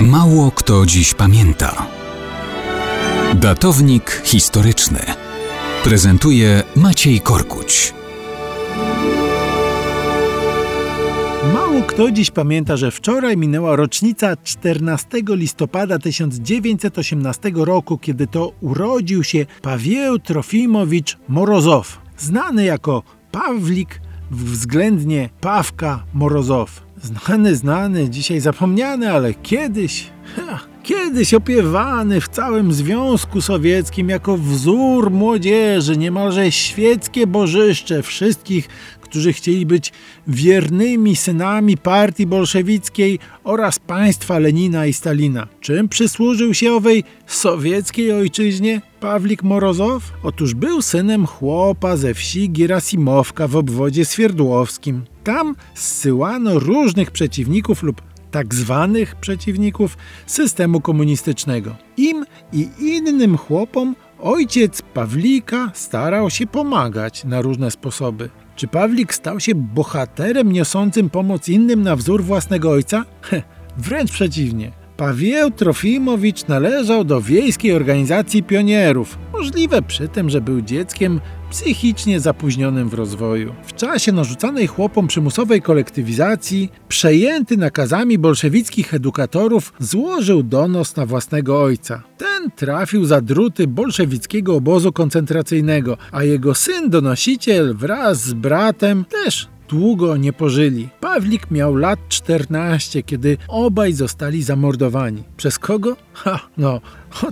Mało kto dziś pamięta. Datownik historyczny prezentuje Maciej Korkuć. Mało kto dziś pamięta, że wczoraj minęła rocznica 14 listopada 1918 roku, kiedy to urodził się Pawieł Trofimowicz Morozow, znany jako Pawlik, względnie Pawka Morozow. Znany, znany, dzisiaj zapomniany, ale kiedyś, ha, kiedyś opiewany w całym Związku Sowieckim jako wzór młodzieży, niemalże świeckie bożyszcze wszystkich, którzy chcieli być wiernymi synami partii bolszewickiej oraz państwa Lenina i Stalina. Czym przysłużył się owej sowieckiej ojczyźnie Pawlik Morozow? Otóż był synem chłopa ze wsi Girasimowka w obwodzie swierdłowskim. Tam zsyłano różnych przeciwników lub tak zwanych przeciwników systemu komunistycznego. Im i innym chłopom ojciec Pawlika starał się pomagać na różne sposoby. Czy Pawlik stał się bohaterem niosącym pomoc innym na wzór własnego ojca? Wręcz przeciwnie. Pawieł Trofimowicz należał do wiejskiej organizacji pionierów. Możliwe przy tym, że był dzieckiem psychicznie zapóźnionym w rozwoju. W czasie narzucanej chłopom przymusowej kolektywizacji, przejęty nakazami bolszewickich edukatorów, złożył donos na własnego ojca. Trafił za druty bolszewickiego obozu koncentracyjnego, a jego syn donosiciel wraz z bratem też długo nie pożyli. Pawlik miał lat 14, kiedy obaj zostali zamordowani. Przez kogo? Ha, no,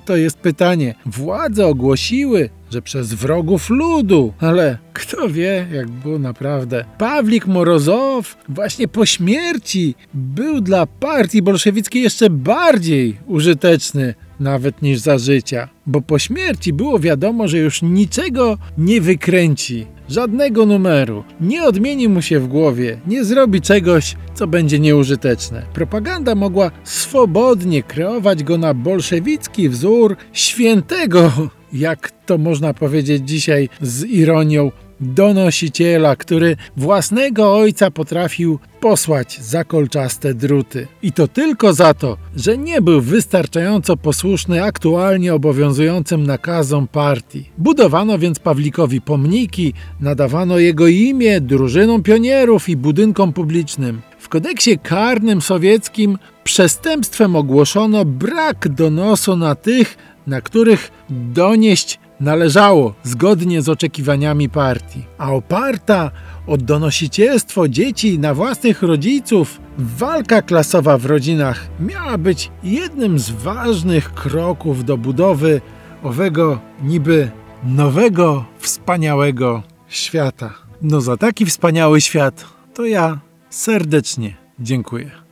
to jest pytanie. Władze ogłosiły, że przez wrogów ludu, ale kto wie, jak było naprawdę. Pawlik Morozow właśnie po śmierci był dla partii bolszewickiej jeszcze bardziej użyteczny nawet niż za życia, bo po śmierci było wiadomo, że już niczego nie wykręci, żadnego numeru, nie odmieni mu się w głowie, nie zrobi czegoś, co będzie nieużyteczne. Propaganda mogła swobodnie kreować go na bolszewicki wzór świętego, jak to można powiedzieć dzisiaj z ironią, donosiciela, który własnego ojca potrafił posłać za kolczaste druty. I to tylko za to, że nie był wystarczająco posłuszny aktualnie obowiązującym nakazom partii. Budowano więc Pawlikowi pomniki, nadawano jego imię drużynom pionierów i budynkom publicznym. W kodeksie karnym sowieckim przestępstwem ogłoszono brak donosu na tych, na których donieść należało zgodnie z oczekiwaniami partii. A oparta o donosicielstwo dzieci na własnych rodziców, walka klasowa w rodzinach miała być jednym z ważnych kroków do budowy owego niby nowego, wspaniałego świata. No za taki wspaniały świat to ja serdecznie dziękuję.